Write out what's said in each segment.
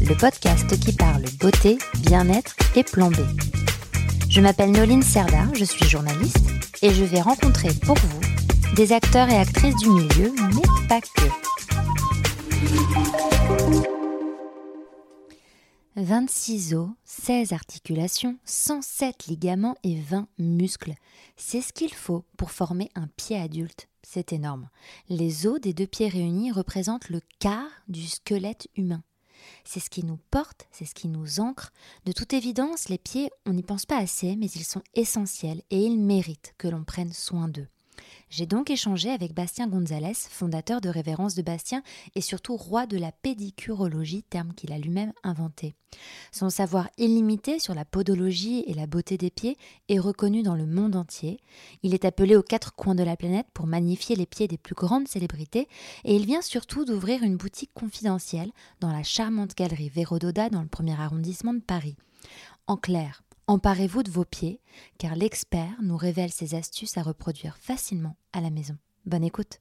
le podcast qui parle beauté, bien-être et plan B. Je m'appelle Noline Serda, je suis journaliste et je vais rencontrer pour vous des acteurs et actrices du milieu, mais pas que. 26 os, 16 articulations, 107 ligaments et 20 muscles. C'est ce qu'il faut pour former un pied adulte. C'est énorme. Les os des deux pieds réunis représentent le quart du squelette humain. C'est ce qui nous porte, c'est ce qui nous ancre. De toute évidence, les pieds, on n'y pense pas assez, mais ils sont essentiels et ils méritent que l'on prenne soin d'eux. J'ai donc échangé avec Bastien Gonzalez, fondateur de Révérence de Bastien et surtout roi de la pédicurologie, terme qu'il a lui-même inventé. Son savoir illimité sur la podologie et la beauté des pieds est reconnu dans le monde entier. Il est appelé aux quatre coins de la planète pour magnifier les pieds des plus grandes célébrités et il vient surtout d'ouvrir une boutique confidentielle dans la charmante galerie Vérododa dans le premier arrondissement de Paris. En clair, Emparez-vous de vos pieds, car l'expert nous révèle ses astuces à reproduire facilement à la maison. Bonne écoute.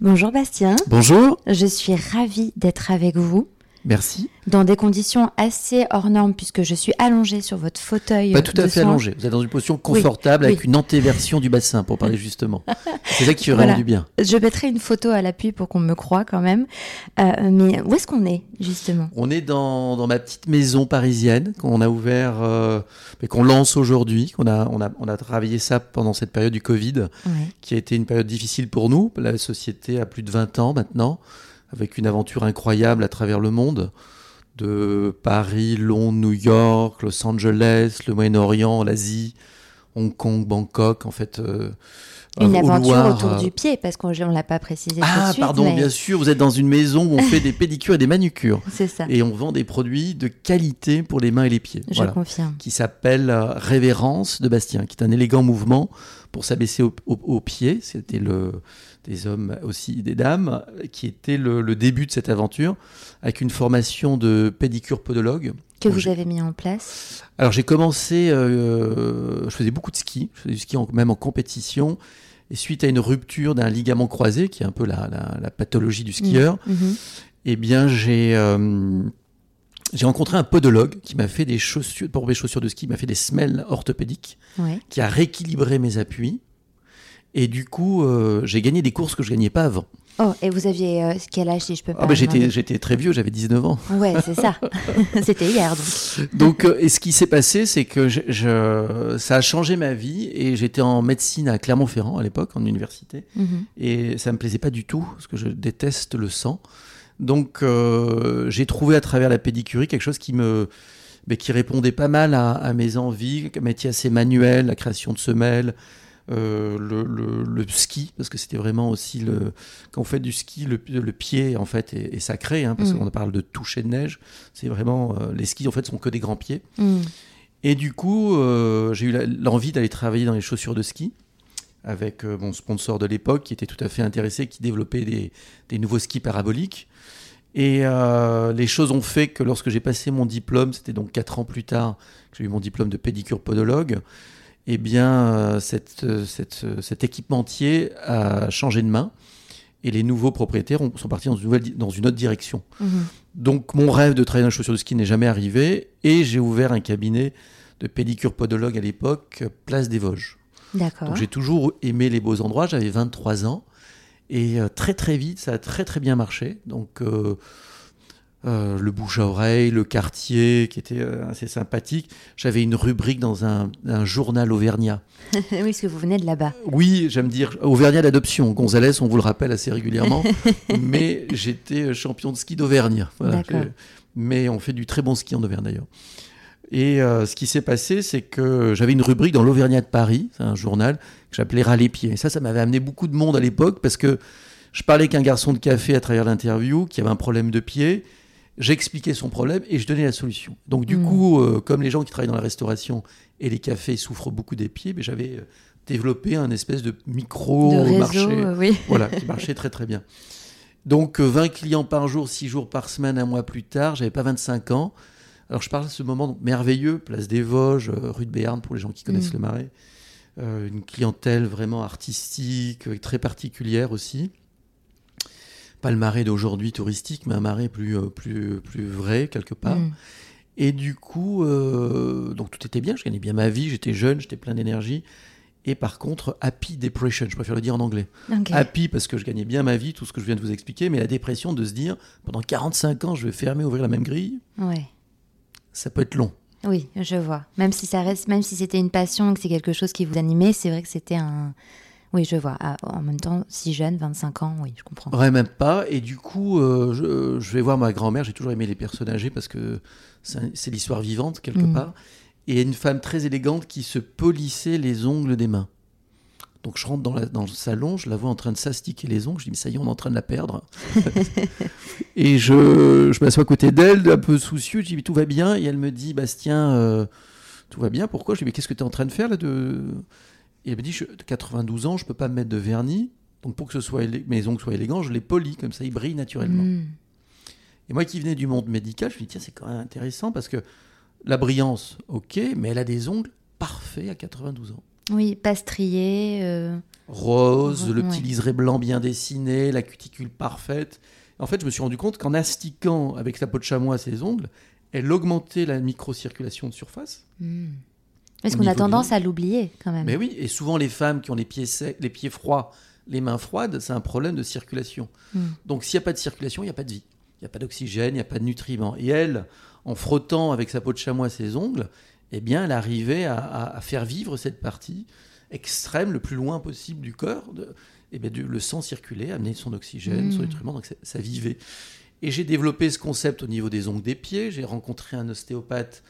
Bonjour Bastien. Bonjour. Je suis ravie d'être avec vous. Merci. Dans des conditions assez hors normes, puisque je suis allongée sur votre fauteuil. Pas tout à fait allongée. Vous êtes dans une position confortable avec une antéversion du bassin, pour parler justement. C'est ça qui ferait voilà. du bien. Je mettrai une photo à l'appui pour qu'on me croie quand même. Euh, mais où est-ce qu'on est, justement? On est dans, dans, ma petite maison parisienne qu'on a ouvert, euh, mais qu'on lance aujourd'hui. Qu'on a, on a, on a travaillé ça pendant cette période du Covid, qui a été une période difficile pour nous. La société a plus de 20 ans maintenant avec une aventure incroyable à travers le monde, de Paris, Londres, New York, Los Angeles, le Moyen-Orient, l'Asie, Hong Kong, Bangkok, en fait. Euh, une aventure Loire, autour du pied, parce qu'on ne l'a pas précisé. Ah, tout de suite, pardon, mais... bien sûr, vous êtes dans une maison où on fait des pédicures et des manucures. C'est ça. Et on vend des produits de qualité pour les mains et les pieds. Je voilà, confirme. Qui s'appelle euh, Révérence de Bastien, qui est un élégant mouvement pour s'abaisser aux au, au pieds. C'était le des hommes aussi des dames, qui était le, le, début de cette aventure, avec une formation de pédicure podologue. Que vous avez mis en place Alors j'ai commencé, euh, je faisais beaucoup de ski, je faisais du ski en, même en compétition, et suite à une rupture d'un ligament croisé, qui est un peu la, la, la pathologie du skieur, mmh. Mmh. eh bien j'ai... Euh, j'ai rencontré un podologue qui m'a fait des chaussures, pour mes chaussures de ski, m'a fait des semelles orthopédiques, ouais. qui a rééquilibré mes appuis, et du coup, euh, j'ai gagné des courses que je gagnais pas avant. Oh, et vous aviez euh, quel âge si je peux pas ah bah j'étais, j'étais très vieux, j'avais 19 ans. Ouais, c'est ça. C'était hier donc. Donc, euh, et ce qui s'est passé, c'est que je, je, ça a changé ma vie et j'étais en médecine à Clermont-Ferrand à l'époque, en université. Mm -hmm. Et ça me plaisait pas du tout parce que je déteste le sang. Donc, j'ai trouvé à travers la pédicurie quelque chose qui me mais qui répondait pas mal à, à mes envies, un métier assez manuel, la création de semelles, euh, le, le, le, ski, parce que c'était vraiment aussi le. Quand on fait du ski, le, le pied, en fait, est, est sacré, hein, parce mmh. qu'on parle de toucher de neige. C'est vraiment. Euh, les skis, en fait, sont que des grands pieds. Mmh. Et du coup, euh, j'ai eu l'envie d'aller travailler dans les chaussures de ski avec mon sponsor de l'époque qui était tout à fait intéressé, qui développait des, des nouveaux skis paraboliques. Et euh, les choses ont fait que lorsque j'ai passé mon diplôme, c'était donc quatre ans plus tard que j'ai eu mon diplôme de pédicure podologue, eh bien, euh, cette, cette, cet équipementier a changé de main et les nouveaux propriétaires ont, sont partis dans une, nouvelle, dans une autre direction. Mmh. Donc, mon rêve de travailler dans les chaussures de ski n'est jamais arrivé et j'ai ouvert un cabinet de pédicure podologue à l'époque, place des Vosges. D'accord. Donc, j'ai toujours aimé les beaux endroits. J'avais 23 ans et euh, très, très vite, ça a très, très bien marché. Donc, euh, euh, le bouche à oreille, le quartier qui était euh, assez sympathique. J'avais une rubrique dans un, un journal auvergnat. oui, parce que vous venez de là-bas. Oui, j'aime dire auvergnat d'adoption. Gonzalez, on vous le rappelle assez régulièrement. mais j'étais champion de ski d'Auvergne. Voilà, mais on fait du très bon ski en Auvergne d'ailleurs. Et euh, ce qui s'est passé, c'est que j'avais une rubrique dans l'Auvergnat de Paris, c'est un journal que j'appelais Râler pieds. Et ça, ça m'avait amené beaucoup de monde à l'époque parce que je parlais qu'un garçon de café à travers l'interview qui avait un problème de pied J'expliquais son problème et je donnais la solution. Donc du Mm. coup, euh, comme les gens qui travaillent dans la restauration et les cafés souffrent beaucoup des pieds, ben, j'avais euh, développé un espèce de micro de réseau, marché euh, oui. voilà, qui marchait très très bien. Donc euh, 20 clients par jour, 6 jours par semaine, un mois plus tard, j'avais pas 25 ans. Alors je parle de ce moment merveilleux, place des Vosges, rue de Béarn pour les gens qui connaissent Mm. le Marais. Euh, une clientèle vraiment artistique, très particulière aussi. Pas le marais d'aujourd'hui touristique, mais un marais plus, euh, plus, plus vrai quelque part. Mm. Et du coup, euh, donc tout était bien, je gagnais bien ma vie, j'étais jeune, j'étais plein d'énergie. Et par contre, happy depression, je préfère le dire en anglais. Happy parce que je gagnais bien ma vie, tout ce que je viens de vous expliquer, mais la dépression de se dire pendant 45 ans, je vais fermer, ouvrir la même grille, Ouais. ça peut être long. Oui, je vois. Même si ça reste, même si c'était une passion, que c'est quelque chose qui vous animait, c'est vrai que c'était un. Oui, je vois. Ah, en même temps, si jeune, 25 ans, oui, je comprends. Ouais, même pas. Et du coup, euh, je, je vais voir ma grand-mère. J'ai toujours aimé les personnes âgées parce que c'est l'histoire vivante quelque Mm. part. Et une femme très élégante qui se polissait les ongles des mains. Donc je rentre dans, la- dans le salon, je la vois en train de s'astiquer les ongles. Je dis, mais ça y est, on est en train de la perdre. et je, je m'assois à côté d'elle, un peu soucieux. Je dis, mais tout va bien. Et elle me dit, Bastien, euh, tout va bien. Pourquoi? Je dis, mais qu'est-ce que tu es en train de faire là de... Et elle me dit, je, de 92 ans, je peux pas me mettre de vernis. Donc pour que ce soit mes ongles soient élégants, je les polis, comme ça ils brillent naturellement. Mm. Et moi qui venais du monde médical, je me dis, tiens, c'est quand même intéressant parce que la brillance, ok, mais elle a des ongles parfaits à 92 ans. Oui, pas strié. euh, Rose, le petit liseré blanc bien dessiné, la cuticule parfaite. En fait, je me suis rendu compte qu'en astiquant avec sa peau de chamois ses ongles, elle augmentait la microcirculation de surface. mm. Parce qu'on a tendance du- à l'oublier quand même. Mais oui, et souvent les femmes qui ont les pieds secs, les pieds froids, les mains froides, c'est un problème de circulation. Mm. Donc s'il n'y a pas de circulation, il n'y a pas de vie. Il n'y a pas d'oxygène, il n'y a pas de nutriments. Et elle, en frottant avec sa peau de chamois ses ongles, eh bien, elle arrivait à, à- à faire vivre cette partie extrême le plus loin possible du corps. De, eh bien, le sang circulait, amener son oxygène, son nutriment, donc ça, ça vivait. Et j'ai développé ce concept au niveau des ongles des pieds. J'ai rencontré un ostéopathe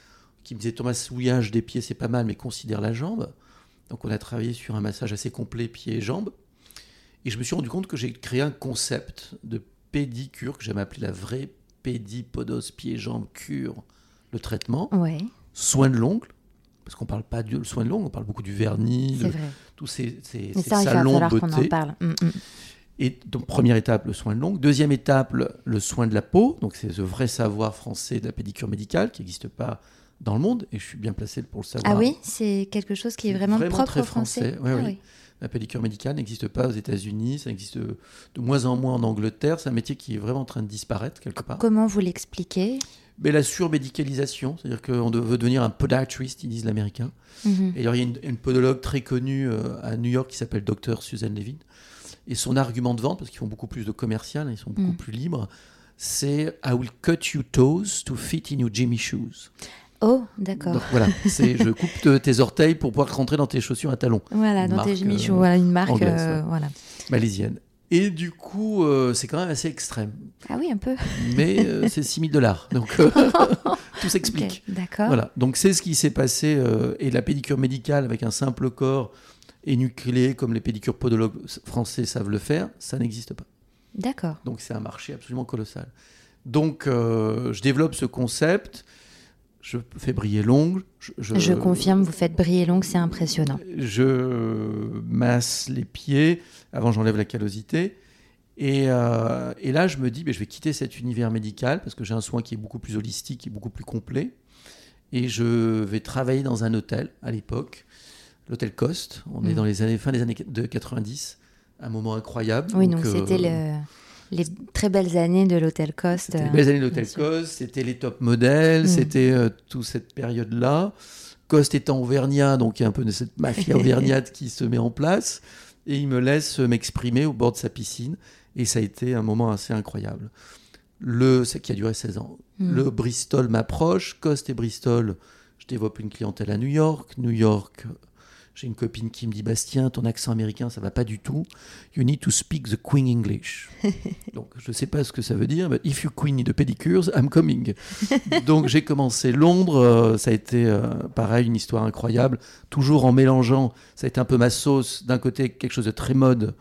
qui me disait Thomas, souillage des pieds, c'est pas mal, mais considère la jambe. Donc on a travaillé sur un massage assez complet pieds et jambes. Et je me suis rendu compte que j'ai créé un concept de pédicure que j'aime appeler la vraie pédipodos pieds-jambes cure, le traitement, Ouais, soin de l'ongle. Parce qu'on parle pas du soin de l'ongle, on parle beaucoup du vernis, de tous ces, ces- ces ça, salons de qu'on en beauté. parle. Mm, mm. Et donc, première étape, le soin de l'ongle. Deuxième étape, le, le soin de la peau. Donc, c'est le vrai savoir français de la pédicure médicale qui n'existe pas dans le monde. Et je suis bien placé pour le savoir. Ah oui, c'est quelque chose qui est vraiment, vraiment propre très Français. français, ouais, Ah oui. La pédicure médicale n'existe pas aux États-Unis. Ça existe de moins en moins en Angleterre. C'est un métier qui est vraiment en train de disparaître quelque part. Comment vous l'expliquez? Mais la surmédicalisation, c'est-à-dire qu'on veut devenir un podiatrist, ils disent l'américain. Mhm. Et alors, il y a une, une podologue très connue euh, à New York qui s'appelle Dr. Suzanne Levin. Et son argument de vente, parce qu'ils font beaucoup plus de commercial, ils sont beaucoup Mm. plus libres, c'est I will cut you toes to fit in your Jimmy shoes. Oh, d'accord. Donc voilà, c'est je coupe te- tes orteils pour pouvoir rentrer dans tes chaussures à talons, Voilà, Une dans tes Jimmy euh, voilà, une marque. anglaise, euh, ouais. voilà. malaisienne. Et du coup, euh, c'est quand même assez extrême. Ah oui, un peu. Mais euh, c'est 6000 dollars. Donc euh, tout s'explique. D'accord. Voilà, donc c'est ce qui s'est passé. et la pédicure médicale avec un simple corps énucléé comme les pédicures podologues français savent le faire, ça n'existe pas. D'accord. Donc c'est un marché absolument colossal. Donc je développe ce concept, je fais briller l'ongle. Je, je- Je confirme, vous faites briller l'ongle, c'est impressionnant. Je masse les pieds, avant j'enlève la callosité. Et, euh, et là, je me dis, ben, je vais quitter cet univers médical parce que j'ai un soin qui est beaucoup plus holistique et beaucoup plus complet. Et je vais travailler dans un hôtel à l'époque, l'hôtel Coste. On est Mm. dans les années, fin des années de 90, un moment incroyable. Oui, donc, euh, c'était le- les très belles années de l'hôtel Coste. C'était les euh, belles années de l'hôtel. Coste, c'était les top modèles, Mm. c'était euh, toute cette période-là. Coste étant auvergnat, donc il y a un peu de cette mafia auvergnate qui se met en place. Et il me laisse m'exprimer au bord de sa piscine. Et ça a été un moment assez incroyable. Le, ça qui a duré 16 ans. Mm. Le Bristol m'approche. Coste et Bristol, je développe une clientèle à New York. New York, j'ai une copine qui me dit Bastien, ton accent américain, ça va pas du tout. You need to speak the Queen English. Donc, je ne sais pas ce que ça veut dire, but if you Queen need the pedicures, I'm coming. Donc, j'ai commencé Londres. euh, ça a été, euh, pareil, une histoire incroyable. Toujours en mélangeant, ça a été un peu ma sauce. D'un côté, quelque chose de très mode.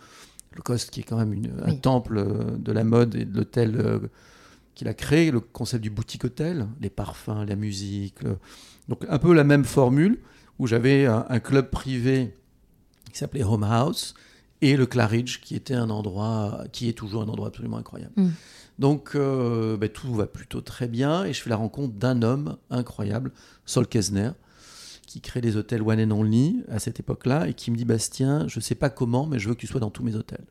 Le Coste, qui est quand même une- un temple euh, de la mode et de l'hôtel qu'il a créé le concept du boutique hôtel, les parfums, la musique. le- Donc un peu la même formule où j'avais un, un club privé qui s'appelait Home House et le Claridge qui était un endroit qui est toujours un endroit absolument incroyable. Mm. Donc euh, ben, tout va plutôt très bien et je fais la rencontre d'un homme incroyable, Sol Kesner, qui crée des hôtels One and Only à cette époque-là et qui me dit Bastien, je sais pas comment, mais je veux que tu sois dans tous mes hôtels.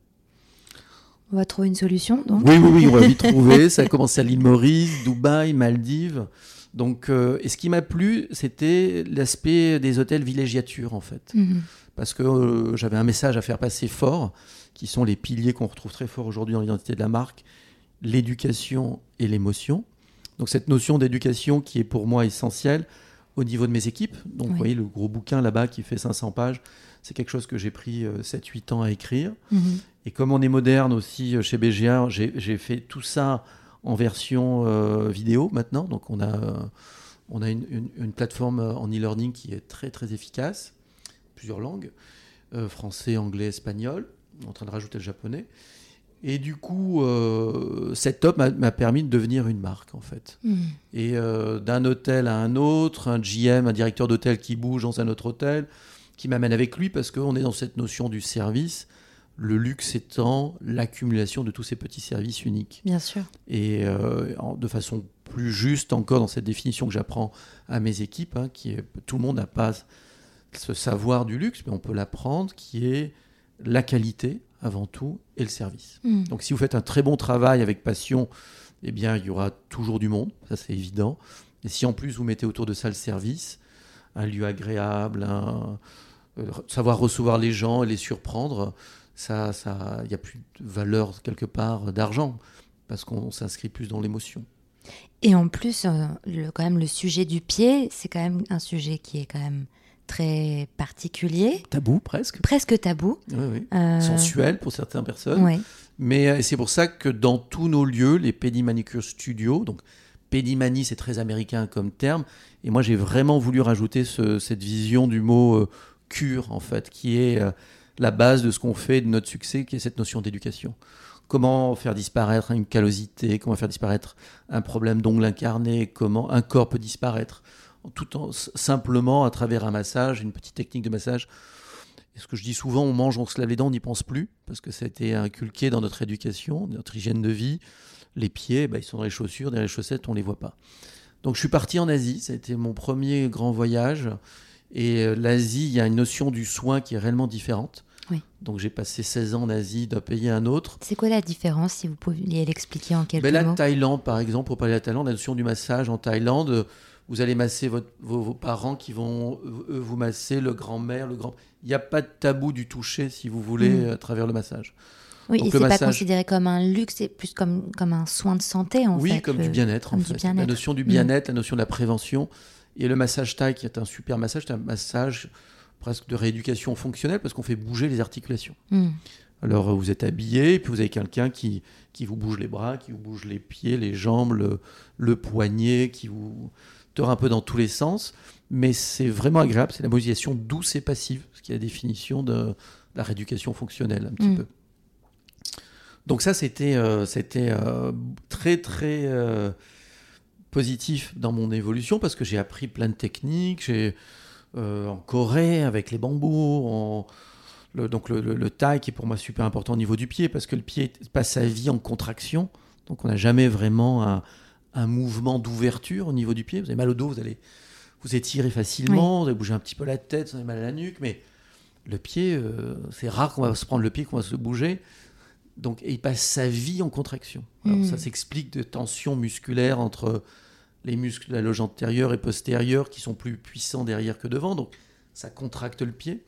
On va trouver une solution, donc. Oui, oui, oui, on va vite trouver. Ça a commencé à l'île Maurice, Dubaï, Maldives. Donc, euh, et ce qui m'a plu, c'était l'aspect des hôtels villégiature, en fait. Mhm. Parce que euh, j'avais un message à faire passer fort, qui sont les piliers qu'on retrouve très fort aujourd'hui dans l'identité de la marque, l'éducation et l'émotion. Donc, cette notion d'éducation qui est pour moi essentielle au niveau de mes équipes. Donc, Oui. vous voyez, le gros bouquin là-bas qui fait 500 pages, c'est quelque chose que j'ai pris 7-8 ans à écrire. Mhm. Et comme on est moderne aussi euh, chez BGA, j'ai fait tout ça en version euh, vidéo maintenant. Donc on a, euh, on a une, une- une plateforme euh, en e-learning qui est très très efficace, plusieurs langues, euh, français, anglais, espagnol. On est en train de rajouter le japonais. Et du coup, euh, cette top m'a permis de devenir une marque en fait. Mhm. Et d'un hôtel à un autre, un GM, un directeur d'hôtel qui bouge dans un autre hôtel, qui m'amène avec lui parce qu'on est dans cette notion du service, le luxe étant l'accumulation de tous ces petits services uniques. Bien sûr. Et euh, de façon plus juste encore dans cette définition que j'apprends à mes équipes, hein, qui est, tout le monde n'a pas ce savoir du luxe, mais on peut l'apprendre, qui est la qualité avant tout et le service. Mhm. Donc si vous faites un très bon travail avec passion, eh bien il y aura toujours du monde, ça c'est évident. Et si en plus vous mettez autour de ça le service, un lieu agréable, un, euh, savoir recevoir les gens et les surprendre, ça, ça, il n'y a plus de valeur quelque part d'argent parce qu'on s'inscrit plus dans l'émotion. Et en plus, euh, le, quand même, le sujet du pied, c'est quand même un sujet qui est quand même très particulier, Tabou presque, presque tabou. oui, oui. Euh, sensuel pour certaines personnes. Mais euh, c'est pour ça que dans tous nos lieux, les Pédimanicure Studios, donc Pédimanie, c'est très américain comme terme, et moi j'ai vraiment voulu rajouter ce- cette vision du mot euh, cure, en fait, qui est euh, la base de ce qu'on fait, de notre succès, qui est cette notion d'éducation. Comment faire disparaître une callosité, comment faire disparaître un problème d'ongle incarné, comment un corps peut disparaître, tout simplement à travers un massage, une petite technique de massage. Et ce que je dis souvent, on mange, on se lave les dents, on n'y pense plus, parce que ça a été inculqué dans notre éducation, notre hygiène de vie. Les pieds, bah, ils sont dans les chaussures, derrière les chaussettes, on ne les voit pas. Donc je suis parti en Asie, ça a été mon premier grand voyage. Et euh, l'Asie, il y a une notion du soin qui est réellement différente. Oui. Donc j'ai passé 16 ans en Asie d'un pays à un autre. C'est quoi la différence, si vous pouviez l'expliquer en quelques Ben mots? Thaïlande, par exemple, pour parler de la Thaïlande, la notion du massage en Thaïlande, euh, vous allez masser votre- vos, vos parents qui vont euh, eux, vous masser, le grand-mère, le grand. Il n'y a pas de tabou du toucher, si vous voulez, Mm. à travers le massage. Oui, donc et c'est pas massage- considéré comme un luxe, c'est plus comme, comme un soin de santé, en oui, fait. comme le- du bien-être, en comme du fait. bien-être. La notion du Mm. bien-être, la notion de la prévention. Et le massage Thaï, qui est un super massage, c'est un massage presque de rééducation fonctionnelle, parce qu'on fait bouger les articulations. Mm. Alors vous êtes habillé, et puis vous avez quelqu'un qui, qui vous bouge les bras, qui vous bouge les pieds, les jambes, le, le poignet, qui vous tord un peu dans tous les sens. Mais c'est vraiment agréable, c'est la modulation douce et passive, ce qui est la définition de la rééducation fonctionnelle un petit Mm. peu. Donc ça, c'était euh, c'était euh, très très euh, positif dans mon évolution parce que j'ai appris plein de techniques. J'ai euh, en Corée avec les bambous, en, le, donc le, le, le taille qui est pour moi super important au niveau du pied parce que le pied passe sa vie en contraction. Donc on n'a jamais vraiment un, un mouvement d'ouverture au niveau du pied. Vous avez mal au dos, vous allez vous étirer facilement, vous allez bouger un petit peu la tête, vous avez mal à la nuque, mais le pied, euh, c'est rare qu'on va se prendre le pied, qu'on va se bouger. Donc, et il passe sa vie en contraction. Alors, Mm. Ça s'explique de tensions musculaires entre les muscles de la loge antérieure et postérieure qui sont plus puissants derrière que devant. Donc, ça contracte le pied.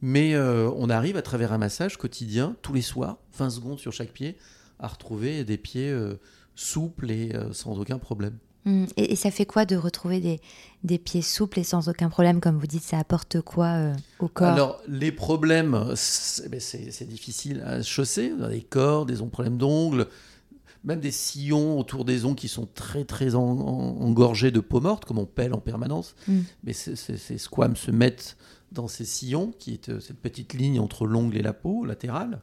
Mais euh, on arrive à travers un massage quotidien, tous les soirs, 20 secondes sur chaque pied, à retrouver des pieds euh, souples et euh, sans aucun problème. Mm. Et, et ça fait quoi de retrouver des, des pieds souples et sans aucun problème Comme vous dites, ça apporte quoi euh, au corps? Alors, les problèmes, c'est ben, c'est- difficile à chausser. On a des cordes, des ongles, problèmes d'ongles, même des sillons autour des ongles qui sont très, très en- en- engorgés de peau morte, comme on pèle en permanence. Mm. Mais ces squames se mettent dans ces sillons, qui est euh, cette petite ligne entre l'ongle et la peau latérale.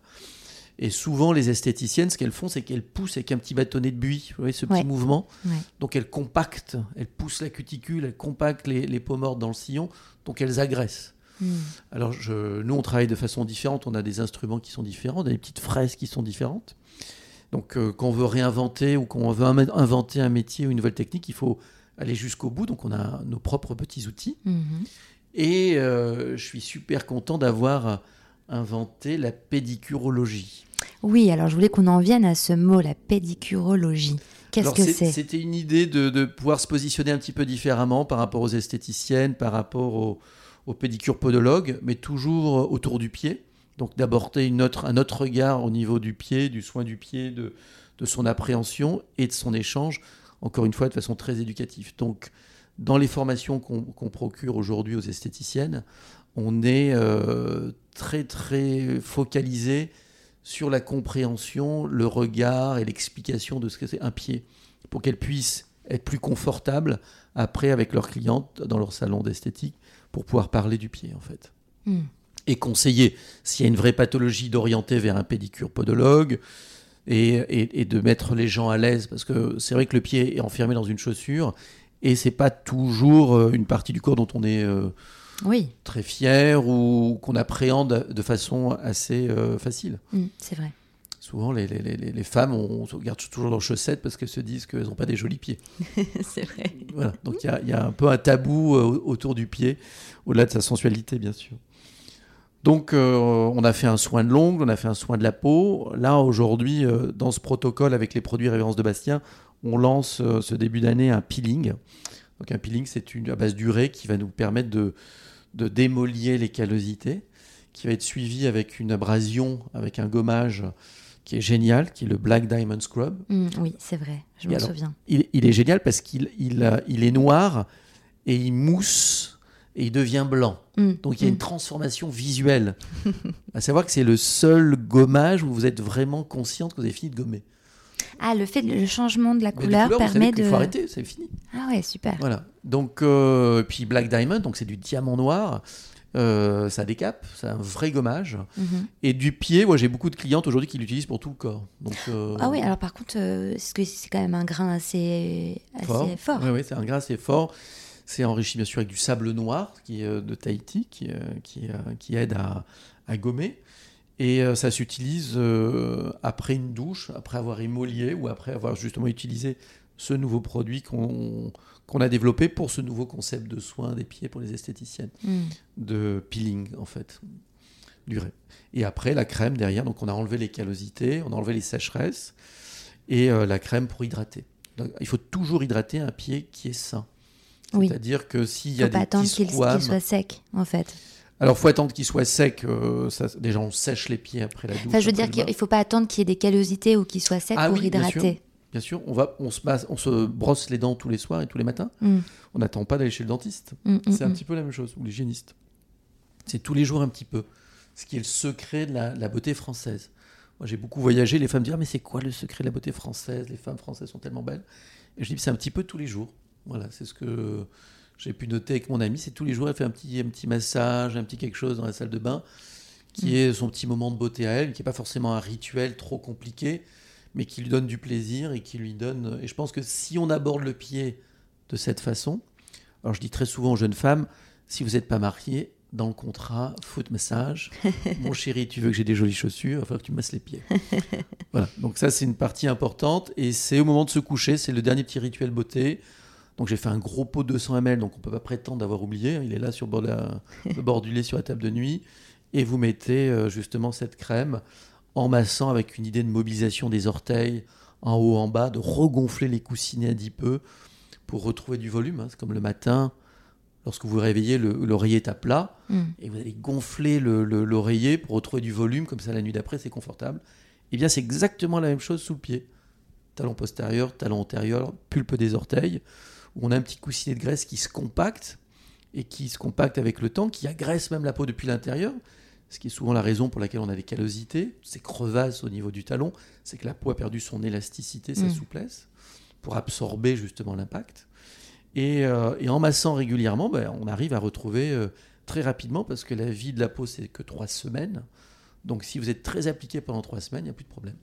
Et souvent, les esthéticiennes, ce qu'elles font, c'est qu'elles poussent avec un petit bâtonnet de buis, vous voyez, ce petit Ouais. mouvement. Ouais. Donc elles compactent, elles poussent la cuticule, elles compactent les, les peaux mortes dans le sillon, donc elles agressent. Mm. Alors je, nous, on travaille de façon différente, on a des instruments qui sont différents, on a des petites fraises qui sont différentes. Donc euh, quand on veut réinventer ou quand on veut inventer un métier ou une nouvelle technique, il faut aller jusqu'au bout, donc on a nos propres petits outils. Mhm. Et euh, je suis super content d'avoir inventé la pédicurologie. Oui, alors je voulais qu'on en vienne à ce mot, la pédicurologie. Qu'est-ce que c'est- C'était une idée de, de pouvoir se positionner un petit peu différemment par rapport aux esthéticiennes, par rapport aux, aux pédicures podologues, mais toujours autour du pied. Donc d'aborder autre, un autre regard au niveau du pied, du soin du pied, de, de son appréhension et de son échange, encore une fois de façon très éducative. Donc dans les formations qu'on qu'on procure aujourd'hui aux esthéticiennes, on est euh, très très focalisé sur la compréhension, le regard et l'explication de ce que c'est un pied, pour qu'elles puissent être plus confortables après avec leurs clientes dans leur salon d'esthétique pour pouvoir parler du pied en fait. Mm. Et conseiller s'il y a une vraie pathologie d'orienter vers un pédicure podologue et, et- et de mettre les gens à l'aise parce que c'est vrai que le pied est enfermé dans une chaussure et c'est pas toujours euh, une partie du corps dont on est euh, Oui, très fier ou qu'on appréhende de façon assez euh, facile. Mm, c'est vrai. Souvent, les, les- les- les femmes, on, on se regarde toujours leurs chaussettes parce qu'elles se disent qu'elles n'ont pas des jolis pieds. c'est vrai. Voilà. Donc il y a, il y a un peu un tabou euh, autour du pied, au-delà de sa sensualité, bien sûr. Donc euh, on a fait un soin de l'ongle, on a fait un soin de la peau. Là, aujourd'hui, euh, dans ce protocole avec les produits Révérence de Bastien, on lance euh, ce début d'année un peeling. Donc un peeling, c'est une à base d'urée qui va nous permettre de, de démolir les callosités, qui va être suivi avec une abrasion, avec un gommage qui est génial, qui est le Black Diamond Scrub. Mm, oui, c'est vrai. Je me souviens. Il, il est génial parce qu'il il, euh, il est noir et il mousse et il devient blanc. Mm, Donc il y a mm. une transformation visuelle. à savoir que c'est le seul gommage où vous êtes vraiment consciente que vous avez fini de gommer. Ah, le fait, le changement de la Mais de couleur, couleur, vous savez permet de. faut arrêter, c'est fini. Ah ouais, super. Voilà. Donc, euh, puis Black Diamond, donc c'est du diamant noir. Euh, ça décape, c'est un vrai gommage. Mhm. Et du pied, moi j'ai beaucoup de clientes aujourd'hui qui l'utilisent pour tout le corps. Donc, euh, Ah oui, alors par contre, euh, c'est quand même un grain assez, assez fort, Oui, c'est un grain assez fort. C'est enrichi bien sûr avec du sable noir qui est de Tahiti, qui, qui, qui aide à, à gommer. Et euh, ça s'utilise euh, après une douche, après avoir émolié ou après avoir justement utilisé ce nouveau produit qu'on a développé pour ce nouveau concept de soin des pieds pour les esthéticiennes, Mm. de peeling en fait. Et après la crème derrière, donc on a enlevé les callosités, on a enlevé les sécheresses et euh, la crème pour hydrater. Donc, il faut toujours hydrater un pied qui est sain. Oui. C'est-à-dire que s'il y a Faut pas des attendre petits qu'il soit sec, en fait. Alors faut attendre qu'il soit sec. euh, ça, déjà on sèche les pieds après la douche. Enfin, je veux dire qu'il il faut pas attendre qu'il y ait des callosités ou qu'il soit sec Ah pour oui, bien sûr. hydrater. Bien sûr, on va, on se, masse- on se brosse les dents tous les soirs et tous les matins. Mm. On n'attend pas d'aller chez le dentiste. Mm, mm, C'est un petit peu la même chose, ou l'hygiéniste. C'est tous les jours un petit peu. Ce qui est le secret de la, la beauté française. Moi, j'ai beaucoup voyagé. Les femmes disent Ah, mais c'est quoi le secret de la beauté française? Les femmes françaises sont tellement belles. Et je dis C'est un petit peu tous les jours. Voilà, c'est ce que j'ai pu noter avec mon amie. C'est tous les jours, elle fait un petit, un petit massage, un petit quelque chose dans la salle de bain, qui Mm. est son petit moment de beauté à elle, qui n'est pas forcément un rituel trop compliqué, mais qui lui donne du plaisir et qui lui donne. Et je pense que si on aborde le pied de cette façon, alors je dis très souvent aux jeunes femmes, si vous n'êtes pas marié, dans le contrat, foot massage, mon chéri, tu veux que j'ai des jolies chaussures, il va falloir que tu me masses les pieds. voilà, donc ça c'est une partie importante et c'est au moment de se coucher, c'est le dernier petit rituel beauté. Donc j'ai fait un gros pot de 200 ml, donc on peut pas prétendre d'avoir oublié, hein. il est là sur le bord, de la- le bord du lait sur la table de nuit, et vous mettez euh, justement cette crème en massant avec une idée de mobilisation des orteils en haut, en bas, de regonfler les coussinets un petit peu pour retrouver du volume. hein. C'est comme le matin, lorsque vous vous réveillez, le- l'oreiller est à plat Mm. et vous allez gonfler le- le- l'oreiller pour retrouver du volume, comme ça la nuit d'après c'est confortable. Et bien c'est exactement la même chose sous le pied. Talon postérieur, talon antérieur, pulpe des orteils, où on a un petit coussinet de graisse qui se compacte et qui se compacte avec le temps, qui agresse même la peau depuis l'intérieur, ce qui est souvent la raison pour laquelle on a des callosités, ces crevasses au niveau du talon, c'est que la peau a perdu son élasticité, sa Mm. souplesse, pour absorber justement l'impact. Et, euh, et en massant régulièrement, ben, on arrive à retrouver euh, très rapidement, parce que la vie de la peau, c'est que trois semaines. Donc si vous êtes très appliqué pendant trois semaines, il n'y a plus de problème.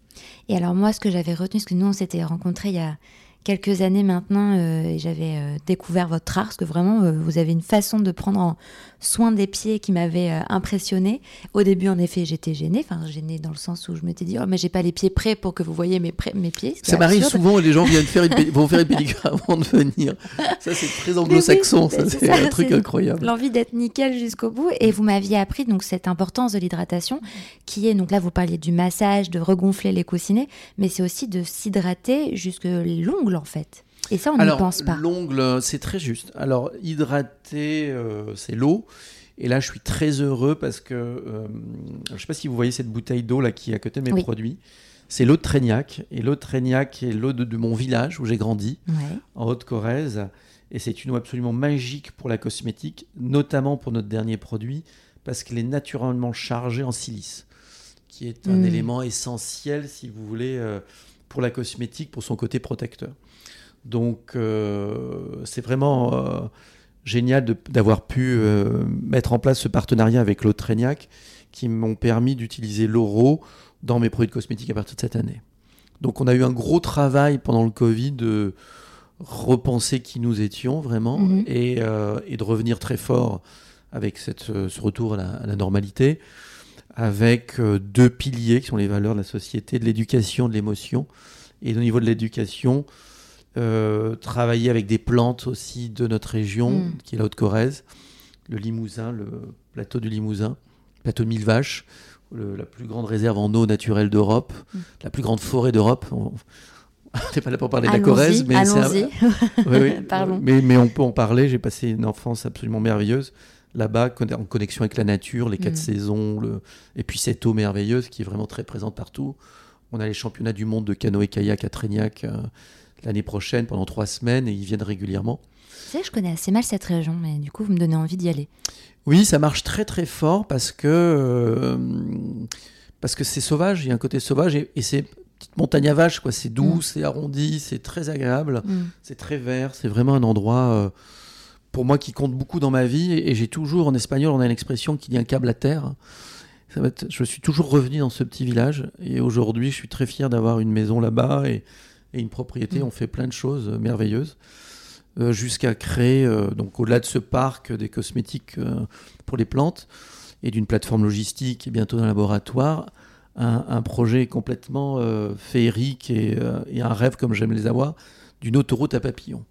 Et alors moi, ce que j'avais retenu, parce que nous, on s'était rencontrés il y a quelques années maintenant, euh, et j'avais euh, découvert votre art, parce que vraiment, euh, vous avez une façon de prendre en soin des pieds qui m'avait impressionné. Au début, en effet, j'étais gênée, enfin gênée dans le sens où je m'étais dit, oh mais j'ai pas les pieds prêts pour que vous voyez mes, mes pieds. Ça m'arrive souvent, les gens viennent faire une, vont faire une pédicure avant de venir. Ça, c'est très anglo-saxon, ça, c'est un truc incroyable. L'envie d'être nickel jusqu'au bout. Et vous m'aviez appris donc cette importance de l'hydratation, qui est, donc là, vous parliez du massage, de regonfler les coussinets, mais c'est aussi de s'hydrater jusque l'ongle en fait. Et ça, on n'y pense pas. L'ongle, c'est très juste. Alors, hydrater, euh, c'est l'eau. Et là, je suis très heureux parce que euh, je ne sais pas si vous voyez cette bouteille d'eau là qui est à côté de mes produits. C'est l'eau de Trégnac. Et l'eau de Trégnac est l'eau de, mon village où j'ai grandi, en Haute-Corrèze. Et c'est une eau absolument magique pour la cosmétique, notamment pour notre dernier produit, parce qu'elle est naturellement chargée en silice, qui est un mm. élément essentiel, si vous voulez, euh, pour la cosmétique, pour son côté protecteur. Donc euh, c'est vraiment euh, génial d'avoir pu euh, mettre en place ce partenariat avec l'eau Trégnac qui m'ont permis d'utiliser l'euro dans mes produits de cosmétiques à partir de cette année. Donc on a eu un gros travail pendant le Covid de repenser qui nous étions vraiment mhm. et, de revenir très fort avec cette, ce retour à la, à la normalité, avec deux piliers qui sont les valeurs de la société, de l'éducation, de l'émotion. Et au niveau de l'éducation, travailler avec des plantes aussi de notre région, mm. qui est la Haute-Corrèze, le Limousin, le plateau du Limousin, plateau de Mille Vaches, la plus grande réserve en eau naturelle d'Europe, mm. la plus grande forêt d'Europe. On n'est pas là pour parler de la Corrèze, mais mais, on peut en parler. J'ai passé une enfance absolument merveilleuse là-bas, en connexion avec la nature, les quatre mm. saisons, le... et puis cette eau merveilleuse qui est vraiment très présente partout. On a les championnats du monde de canoë-kayak à Trégnac. Euh, l'année prochaine pendant trois semaines et ils viennent régulièrement. Vous savez, je connais assez mal cette région, mais du coup, vous me donnez envie d'y aller. Oui, ça marche très très fort parce que euh, parce que c'est sauvage, il y a un côté sauvage et, c'est petite montagne à vache, quoi. C'est doux, mm. c'est arrondi, c'est très agréable, mm. c'est très vert, c'est vraiment un endroit euh, pour moi qui compte beaucoup dans ma vie et, j'ai toujours en espagnol on a une expression qui dit un câble à terre. Ça va être, je suis toujours revenu dans ce petit village et aujourd'hui je suis très fier d'avoir une maison là-bas et et une propriété. Mm. On fait plein de choses euh, merveilleuses. Euh, jusqu'à créer, euh, donc au-delà de ce parc, des cosmétiques pour les plantes et d'une plateforme logistique et bientôt d'un laboratoire, un, projet complètement féerique et, un rêve comme j'aime les avoir, d'une autoroute à papillons.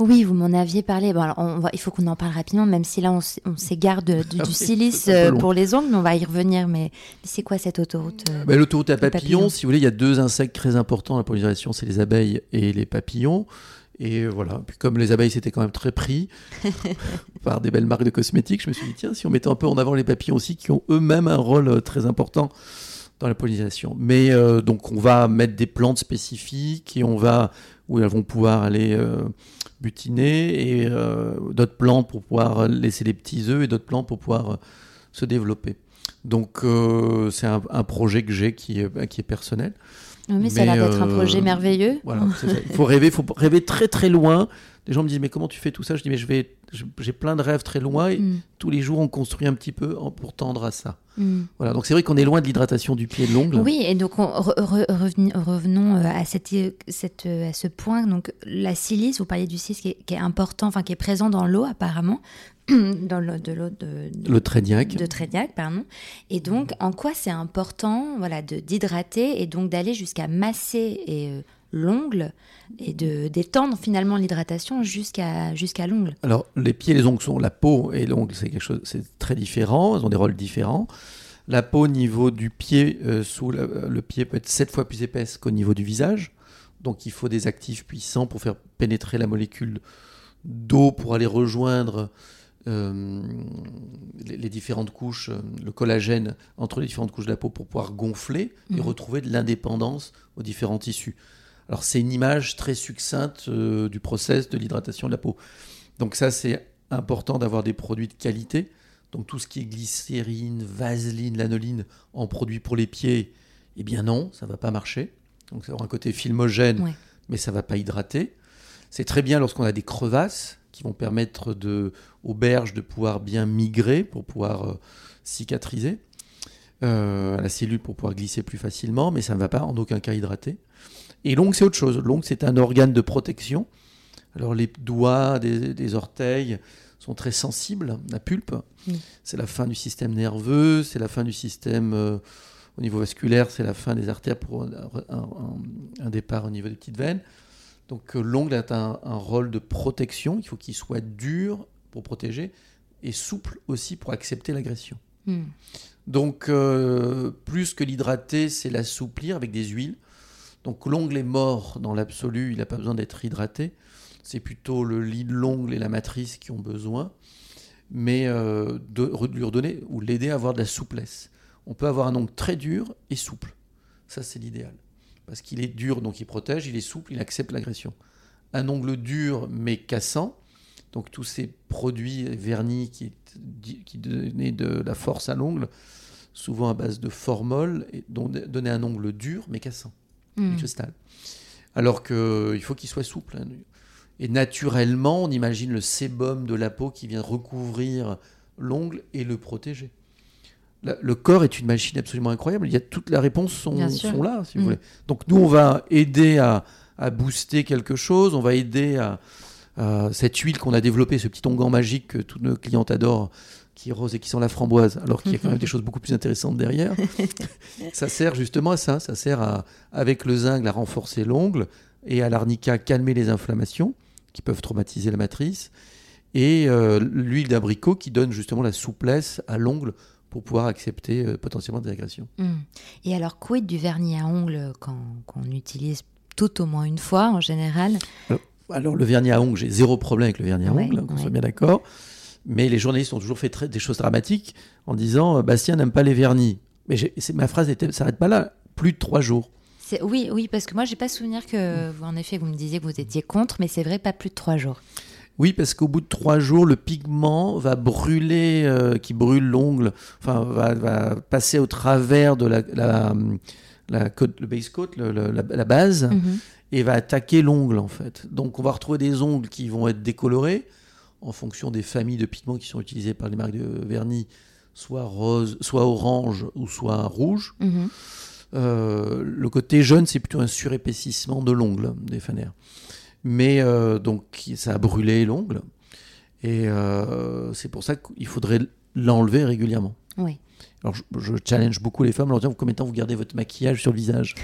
Oui, vous m'en aviez parlé. Bon, alors on va, il faut qu'on en parle rapidement, même si là on, s'égare du, ah silice pour les ongles, mais on va y revenir. Mais, c'est quoi cette autoroute euh, bah, L'autoroute à papillons, si vous voulez, il y a deux insectes très importants dans la pollinisation, c'est les abeilles et les papillons. Et voilà, puis comme les abeilles c'était quand même très pris par des belles marques de cosmétiques, je me suis dit, tiens, si on mettait un peu en avant les papillons aussi, qui ont eux-mêmes un rôle euh, très important dans la pollinisation. Mais euh, donc on va mettre des plantes spécifiques et on va où elles vont pouvoir aller butiner et euh, d'autres plantes pour pouvoir laisser les petits œufs et d'autres plantes pour pouvoir euh, se développer. Donc euh, c'est un, projet que j'ai qui est personnel. Mais, ça a l'air d'être un projet merveilleux. Voilà, il faut rêver, faut rêver très très loin. Les gens me disent mais comment tu fais tout ça? Je dis mais je vais, j'ai plein de rêves très loin et mm. tous les jours on construit un petit peu pour tendre à ça. Mm. Voilà, donc c'est vrai qu'on est loin de l'hydratation du pied et de l'ongle. Oui, et donc revenons euh, à, cette, cette, à ce point. Donc la silice, vous parliez du silice qui est, qui est important, enfin qui est présent dans l'eau apparemment, dans l'eau de l'eau de, de, le Trédiac. De Trédiac, pardon. Et donc, en quoi c'est important, voilà, de d'hydrater et donc d'aller jusqu'à masser et euh, l'ongle et de d'étendre finalement l'hydratation jusqu'à jusqu'à l'ongle? Alors les pieds et les ongles sont la peau et l'ongle c'est quelque chose c'est très différent, ils ont des rôles différents. La peau au niveau du pied euh, sous le pied peut être sept fois plus épaisse qu'au niveau du visage. Donc il faut des actifs puissants pour faire pénétrer la molécule d'eau pour aller rejoindre euh, les, différentes couches, euh, le collagène entre les différentes couches de la peau pour pouvoir gonfler et mhm. retrouver de l'indépendance aux différents tissus. Alors c'est une image très succincte euh, du process de l'hydratation de la peau. Donc ça c'est important d'avoir des produits de qualité. Donc tout ce qui est glycérine, vaseline, lanoline en produit pour les pieds, eh bien non, ça va pas marcher. Donc ça aura un côté filmogène, mais ça va pas hydrater. C'est très bien lorsqu'on a des crevasses qui vont permettre de, aux berges de pouvoir bien migrer pour pouvoir euh, cicatriser. euh, à la cellule pour pouvoir glisser plus facilement, mais ça ne va pas en aucun cas hydrater. Et l'ongle, c'est autre chose. L'ongle, c'est un organe de protection. Alors les doigts des, des orteils sont très sensibles, la pulpe. C'est la fin du système nerveux, c'est la fin du système euh, au niveau vasculaire, c'est la fin des artères pour un, un- un départ au niveau des petites veines. Donc euh, l'ongle a un, un rôle de protection. Il faut qu'il soit dur pour protéger et souple aussi pour accepter l'agression. Hmm. Donc, euh, plus que l'hydrater, c'est l'assouplir avec des huiles. Donc, l'ongle est mort dans l'absolu, il n'a pas besoin d'être hydraté. C'est plutôt le lit de l'ongle et la matrice qui ont besoin. Mais euh, de lui redonner ou l'aider à avoir de la souplesse. On peut avoir un ongle très dur et souple. Ça, c'est l'idéal. Parce qu'il est dur, donc il protège, il est souple, il accepte l'agression. Un ongle dur mais cassant, donc tous ces produits vernis qui, qui donnaient de la force à l'ongle, souvent à base de formol, et donnaient un ongle dur mais cassant, Hmm. du cristal. Alors qu'il faut qu'il soit souple. hein. Et naturellement, on imagine le sébum de la peau qui vient recouvrir l'ongle et le protéger. Le corps est une machine absolument incroyable. Il y a toutes les réponses sont, sont là, si vous Mm. voulez. Donc nous, on va aider à, à booster quelque chose. On va aider à, à cette huile qu'on a développée, ce petit onguent magique que toutes nos clientes adorent, qui est rose et qui sent la framboise, alors qu'il y a quand même des choses beaucoup plus intéressantes derrière. ça sert justement à ça. Ça sert à, avec le zinc, à renforcer l'ongle et à l'arnica calmer les inflammations qui peuvent traumatiser la matrice. Et euh, l'huile d'abricot qui donne justement la souplesse à l'ongle pour pouvoir accepter euh, potentiellement des agressions. Hmm. Et alors, quid du vernis à ongles quand- qu'on utilise tout au moins une fois en général Alors le vernis à ongles, j'ai zéro problème avec le vernis à Ouais, ongles, hein, qu'on ouais. soit bien d'accord. Mais les journalistes ont toujours fait très- des choses dramatiques en disant euh, Bastien n'aime pas les vernis. Mais ma phrase ne s'arrête pas là. Plus de trois jours. Oui, oui, parce que moi, j'ai pas souvenir que, vous, en effet, vous me disiez que vous étiez contre, mais c'est vrai, pas plus de trois jours. Oui, parce qu'au bout de trois jours, le pigment va brûler, euh, qui brûle l'ongle, enfin va, va passer au travers de la, la, la côte- le base coat, le- le- la, la base, et va attaquer l'ongle en fait. Donc on va retrouver des ongles qui vont être décolorés en fonction des familles de pigments qui sont utilisés par les marques de vernis, soit rose, soit orange ou soit rouge. Mhm. Euh, le côté jaune, c'est plutôt un surépaississement de l'ongle des fanères. Mais euh, donc ça a brûlé l'ongle et euh, c'est pour ça qu'il faudrait l'enlever régulièrement. Oui. Alors je, je challenge beaucoup les femmes en leur disant combien de temps vous gardez votre maquillage sur le visage?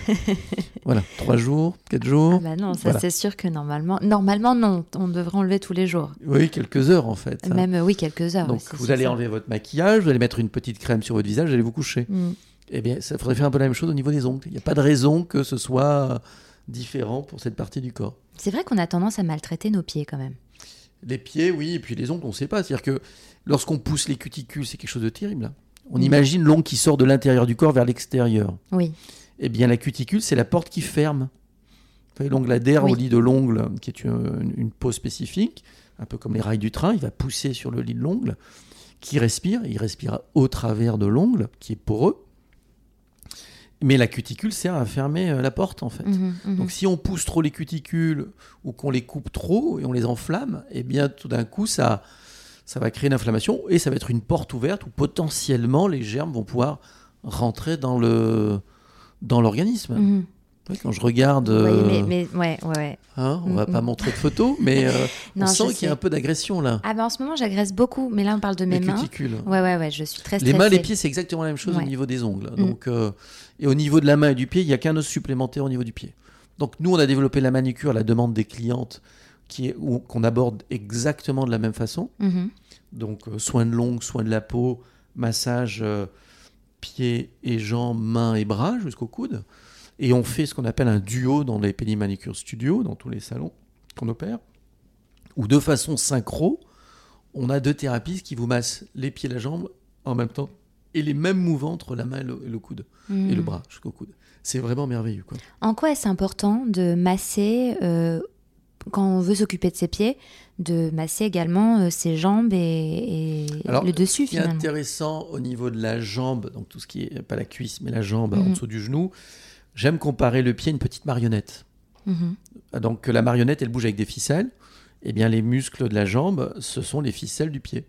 voilà, trois jours, quatre Ah jours. bah non, ça Voilà. c'est sûr que normalement, normalement non, on devrait enlever tous les jours. Oui, quelques heures en fait. Même euh, oui, quelques heures. Donc ouais, vous allez ça. enlever votre maquillage, vous allez mettre une petite crème sur votre visage, vous allez vous coucher. Mm. Eh bien, ça faudrait faire un peu la même chose au niveau des ongles. Il n'y a pas de raison que ce soit différent pour cette partie du corps. C'est vrai qu'on a tendance à maltraiter nos pieds quand même. Les pieds, oui, et puis les ongles, on ne sait pas. C'est-à-dire que lorsqu'on pousse les cuticules, c'est quelque chose de terrible. hein. On imagine l'ongle qui sort de l'intérieur du corps vers l'extérieur. Oui. Eh bien, la cuticule, c'est la porte qui ferme. L'ongle adhère Oui. au lit de l'ongle, qui est une, une peau spécifique, un peu comme les rails du train. Il va pousser sur le lit de l'ongle, qui respire. il respire au travers de l'ongle, qui est poreux. Mais la cuticule sert à fermer euh, la porte, en fait. Mhm, mhm. Donc si on pousse trop les cuticules ou qu'on les coupe trop et on les enflamme, eh bien tout d'un coup ça, ça va créer une inflammation et ça va être une porte ouverte où potentiellement les germes vont pouvoir rentrer dans le dans l'organisme. Mhm. Oui, quand je regarde, Oui, euh, mais, mais ouais, ouais, ouais. hein, on va Mm, pas mm. montrer de photos, mais euh, on Non, je sent qu'il y a un peu d'agression là. Ah bah en ce moment j'agresse beaucoup, mais là on parle de mes les mains. cuticules. Ouais, ouais, ouais, je suis très Les stressée. mains, les pieds, c'est exactement la même chose Ouais. au niveau des ongles. Mm. Donc, euh, et au niveau de la main et du pied, il n'y a qu'un os supplémentaire au niveau du pied. Donc nous, on a développé la manucure à la demande des clientes qui est, qu'on aborde exactement de la même façon. Mhm. Donc euh, soin de l'ongle, soin de la peau, massage pieds et jambes, mains et bras jusqu'au coude. Et on fait ce qu'on appelle un duo dans les Penny Manicure Studio, dans tous les salons qu'on opère, où de façon synchro, on a deux thérapistes qui vous massent les pieds et la jambe en même temps, et les mêmes mouvements entre la main et le, et le coude, et le Mhm. bras jusqu'au coude. C'est vraiment merveilleux. Quoi. En quoi est-ce important de masser, euh, quand on veut s'occuper de ses pieds, de masser également euh, ses jambes et, et Alors, le dessus Ce qui est finalement? intéressant au niveau de la jambe, donc tout ce qui est, pas la cuisse, mais la jambe en Mhm. dessous du genou, j'aime comparer le pied à une petite marionnette. Mhm. Donc la marionnette, elle bouge avec des ficelles. Eh bien, les muscles de la jambe, ce sont les ficelles du pied.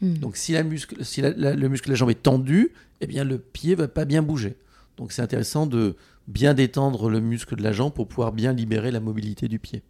Hmm. Donc si, la muscle, si la- la- le muscle de la jambe est tendu, eh bien le pied va pas bien bouger. Donc c'est intéressant de bien détendre le muscle de la jambe pour pouvoir bien libérer la mobilité du pied.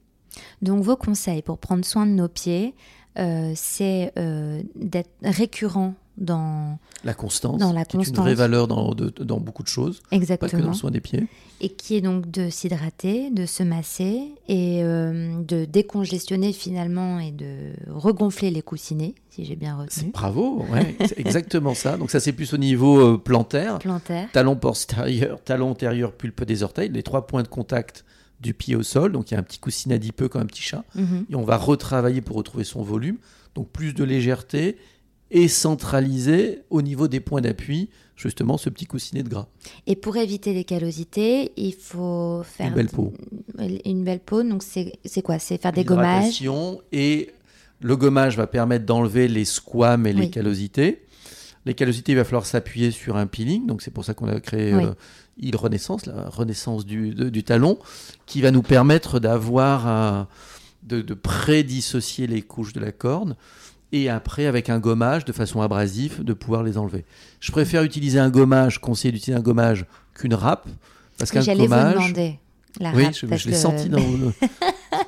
Donc vos conseils pour prendre soin de nos pieds, euh, c'est euh, d'être récurrent dans La constance, Dans la qui est une vraie valeur dans, de- dans beaucoup de choses, pas que dans exactement le soin des pieds. et qui est donc de s'hydrater, de se masser et euh, de décongestionner finalement et de regonfler les coussinets, si j'ai bien retenu. bravo, ouais, c'est exactement ça. Donc ça c'est plus au niveau euh, plantaire, Plantaire. talon postérieur, talon antérieur, pulpe des orteils, les trois points de contact du pied au sol. Donc il y a un petit coussinet adipeux comme un petit chat. Mhm. Et on va retravailler pour retrouver son volume. Donc plus de légèreté et centraliser au niveau des points d'appui, justement ce petit coussinet de gras. Et pour éviter les callosités, il faut faire Une belle peau. Une belle peau, donc c'est quoi? C'est faire des gommages? Et le gommage va permettre d'enlever les squames et les callosités. Les callosités, il va falloir s'appuyer sur un peeling. Donc c'est pour ça qu'on a créé Oui. euh, Heal Renaissance, la renaissance du, de- du talon, qui va nous permettre d'avoir un- de, de prédissocier les couches de la corne et après avec un gommage de façon abrasive de pouvoir les enlever. Je préfère utiliser un gommage, conseiller d'utiliser un gommage qu'une râpe parce qu'un J'allais vous gommage. demander la oui, râpe, je, je l'ai que- senti dans.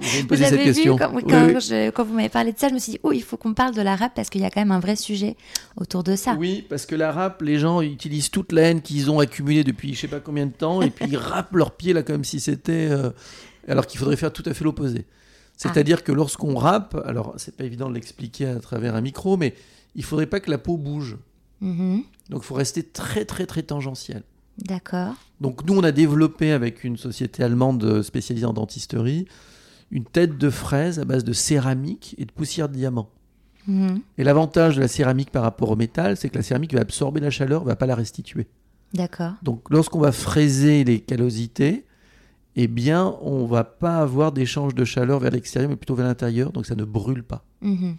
Vous allez me Vous poser cette avez question. vu quand, Oui, quand oui. je- quand vous m'avez parlé de ça, je me suis dit, oh, il faut qu'on parle de la râpe parce qu'il y a quand même un vrai sujet autour de ça. Oui, parce que la râpe, les gens utilisent toute la haine qu'ils ont accumulée depuis je sais pas combien de temps, et puis ils râpent leurs pieds là comme si c'était. euh, alors qu'il faudrait faire tout à fait l'opposé. C'est-à-dire que lorsqu'on râpe, alors c'est pas évident de l'expliquer à travers un micro, mais il faudrait pas que la peau bouge. Mhm. Donc il faut rester très très très tangentiel. D'accord. Donc nous, on a développé avec une société allemande spécialisée en dentisterie une tête de fraise à base de céramique et de poussière de diamant. Mhm. Et l'avantage de la céramique par rapport au métal, c'est que la céramique va absorber la chaleur, va pas la restituer. D'accord. Donc lorsqu'on va fraiser les callosités, eh bien, on va pas avoir d'échange de chaleur vers l'extérieur, mais plutôt vers l'intérieur, donc ça ne brûle pas. Mhm.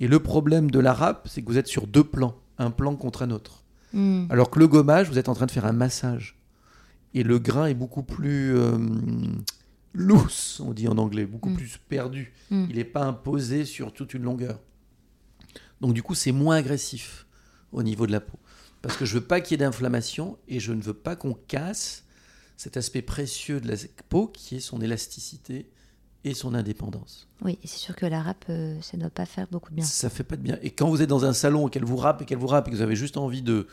Et le problème de la râpe, c'est que vous êtes sur deux plans, un plan contre un autre. Mhm. Alors que le gommage, vous êtes en train de faire un massage. Et le grain est beaucoup plus euh, loose, on dit en anglais, beaucoup Mm. plus perdu. Il n'est pas imposé sur toute une longueur. Donc du coup, c'est moins agressif au niveau de la peau. Parce que je veux pas qu'il y ait d'inflammation et je ne veux pas qu'on casse cet aspect précieux de la peau qui est son élasticité et son indépendance. Oui, et c'est sûr que la râpe, euh, ça ne doit pas faire beaucoup de bien. Ça fait pas de bien. Et quand vous êtes dans un salon et qu'elle vous râpe et qu'elle vous râpe et que vous avez juste envie de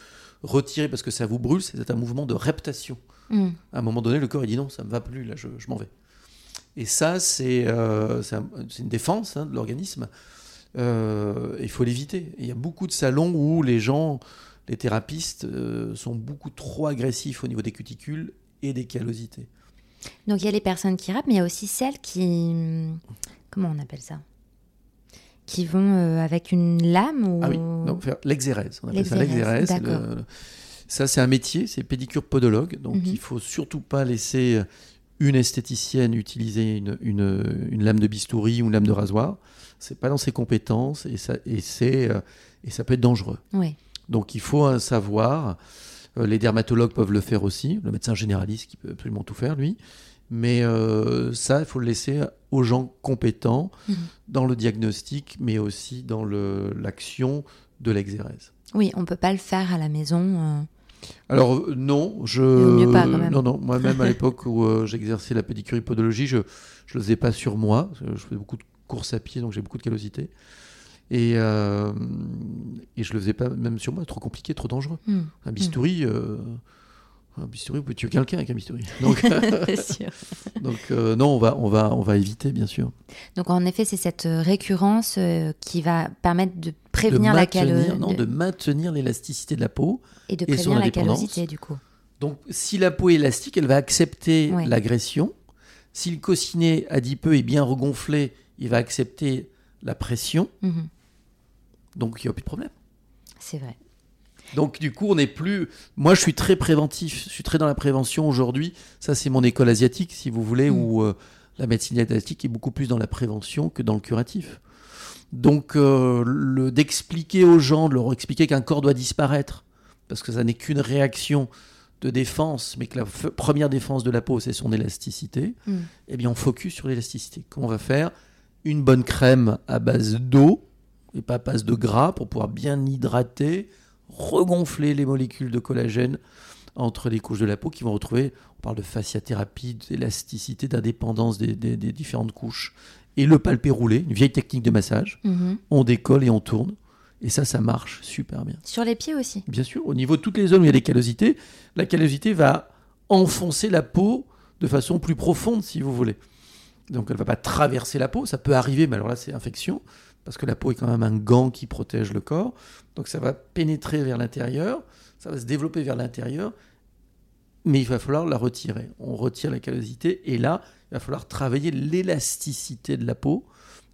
retirer parce que ça vous brûle, c'est un mouvement de reptation. Mhm. À un moment donné, le corps il dit non, ça me va plus, là, je, je m'en vais. Et ça, c'est euh, un- une défense hein, de l'organisme. Euh, Il faut l'éviter. Il y a beaucoup de salons où les gens, les thérapistes, euh, sont beaucoup trop agressifs au niveau des cuticules et des callosités. Donc il y a les personnes qui râpent, mais il y a aussi celles qui... Comment on appelle ça? Qui vont euh, avec une lame ou... Ah oui, l'exérèse. On appelle ça L'exérèse, le- Ça, c'est un métier, c'est pédicure podologue. Donc, Mhm. il faut surtout pas laisser une esthéticienne utiliser une, une- une lame de bistouri ou une lame de rasoir. C'est pas dans ses compétences et ça, et euh, et ça peut être dangereux. Oui. Donc, il faut un savoir. Euh, les dermatologues peuvent le faire aussi. Le médecin généraliste qui peut absolument tout faire, lui. Mais euh, ça, il faut le laisser aux gens compétents Mhm. dans le diagnostic, mais aussi dans le- l'action de l'exérèse. Oui, on peut pas le faire à la maison. euh. Alors non, je mieux pas, quand même. non non moi-même à l'époque où euh, j'exerçais la pédicure podologie, je je le faisais pas sur moi, je faisais beaucoup de courses à pied donc j'ai beaucoup de callosité. Et, euh, et je le faisais pas même sur moi, trop compliqué, trop dangereux. Hmm. Un bistouri euh, un bistouri, vous pouvez tuer quelqu'un avec un bistouri. Donc, C'est sûr. donc euh, non, on va, on, va, on va éviter, bien sûr. Donc en effet, c'est cette euh, récurrence euh, qui va permettre de De prévenir la maintenir, calosité non, de maintenir l'élasticité de la peau. et de et son prévenir la callosité du coup. Donc, si la peau est élastique, elle va accepter Ouais. l'agression. Si le coussinet adipeux est bien regonflé, il va accepter la pression. Mhm. Donc, il n'y a plus de problème. C'est vrai. Donc, du coup, on n'est plus. Moi, je suis très préventif. Je suis très dans la prévention aujourd'hui. Ça, c'est mon école asiatique, si vous voulez, Mm. où euh, la médecine asiatique est beaucoup plus dans la prévention que dans le curatif. Donc, euh, d'expliquer aux gens, de leur expliquer qu'un corps doit disparaître, parce que ça n'est qu'une réaction de défense, mais que la première défense de la peau, c'est son élasticité, Mm. eh bien, on focus sur l'élasticité. Comment on va faire? Une bonne crème à base d'eau, et pas passe de gras pour pouvoir bien hydrater, regonfler les molécules de collagène entre les couches de la peau qui vont retrouver, on parle de fasciathérapie, d'élasticité, d'indépendance des, des- des différentes couches. Et le palpé roulé, une vieille technique de massage, Mhm. on décolle et on tourne. Et ça, ça marche super bien. Sur les pieds aussi. Bien sûr, au niveau de toutes les zones où il y a des callosités, la callosité va enfoncer la peau de façon plus profonde, si vous voulez. Donc elle ne va pas traverser la peau, ça peut arriver, mais alors là c'est infection, parce que la peau est quand même un gant qui protège le corps. Donc ça va pénétrer vers l'intérieur, ça va se développer vers l'intérieur, mais il va falloir la retirer. On retire la callosité, et là, il va falloir travailler l'élasticité de la peau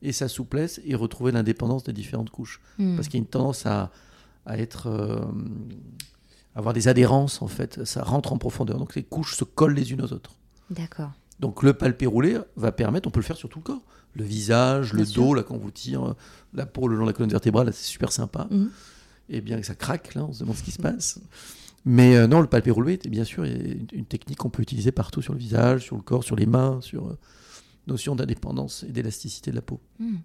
et sa souplesse, et retrouver l'indépendance des différentes couches Mhm. parce qu'il y a une tendance à, à être euh, avoir des adhérences en fait ça rentre en profondeur donc les couches se collent les unes aux autres D'accord. donc le palpé roulé va permettre on peut le faire sur tout le corps le visage Bien le sûr. dos là quand on vous tire la peau le long de la colonne vertébrale c'est super sympa Mhm. et bien que ça craque là on se demande ce qui se passe mais euh, non le palpé roulé bien sûr une, une technique qu'on peut utiliser partout sur le visage sur le corps sur les mains sur euh, notion d'indépendance et d'élasticité de la peau Mhm.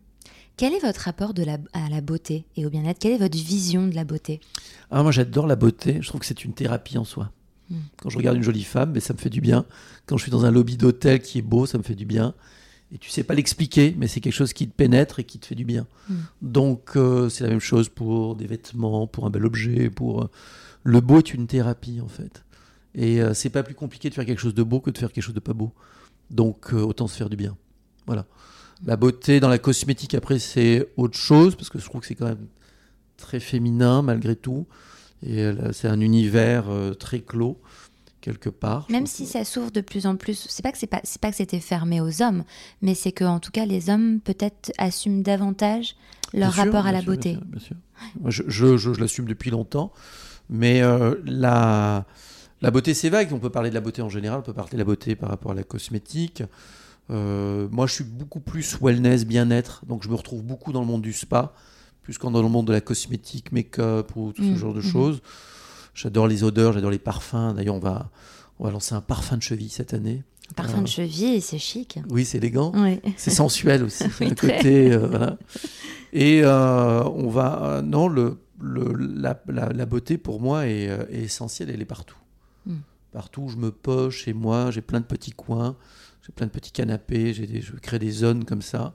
Quel est votre rapport de la, à la beauté et au bien-être? Quelle est votre vision de la beauté? Ah, moi j'adore la beauté, je trouve que c'est une thérapie en soi. Mm. Quand je regarde une jolie femme, mais ça me fait du bien. Quand je suis dans un lobby d'hôtel qui est beau, ça me fait du bien. Et tu sais pas l'expliquer, mais c'est quelque chose qui te pénètre et qui te fait du bien. Mm. Donc euh, c'est la même chose pour des vêtements, pour un bel objet, pour... euh, Le beau est une thérapie en fait. Et euh, c'est pas plus compliqué de faire quelque chose de beau que de faire quelque chose de pas beau. Donc euh, autant se faire du bien. Voilà. La beauté dans la cosmétique, après, c'est autre chose, parce que je trouve que c'est quand même très féminin malgré tout. Et c'est un univers très clos, quelque part. Même si ça s'ouvre de plus en plus, c'est pas que c'est pas, que c'était fermé aux hommes, mais c'est que en tout cas les hommes peut-être assument davantage leur Bien sûr, rapport à la sûr, beauté. bien sûr, bien sûr. Moi, je, je- je- je l'assume depuis longtemps, mais euh, la, la beauté, c'est vague. On peut parler de la beauté en général, on peut parler de la beauté par rapport à la cosmétique. Euh, moi, je suis beaucoup plus wellness, bien-être, donc je me retrouve beaucoup dans le monde du spa, plus qu'en dans le monde de la cosmétique, make-up ou tout ce genre de mhm. choses. J'adore les odeurs, j'adore les parfums. D'ailleurs, on va, on va lancer un parfum de cheville cette année. Parfum de cheville, c'est chic. Oui, c'est élégant. Oui. C'est sensuel aussi. Oui, un très. côté, euh, voilà. Et euh, on va. euh, non, le, le- la, la- la beauté pour moi est, est essentielle. Elle est partout. Mm. Partout où je me poche chez moi, j'ai plein de petits coins, j'ai plein de petits canapés, j'ai des- je crée des zones comme ça.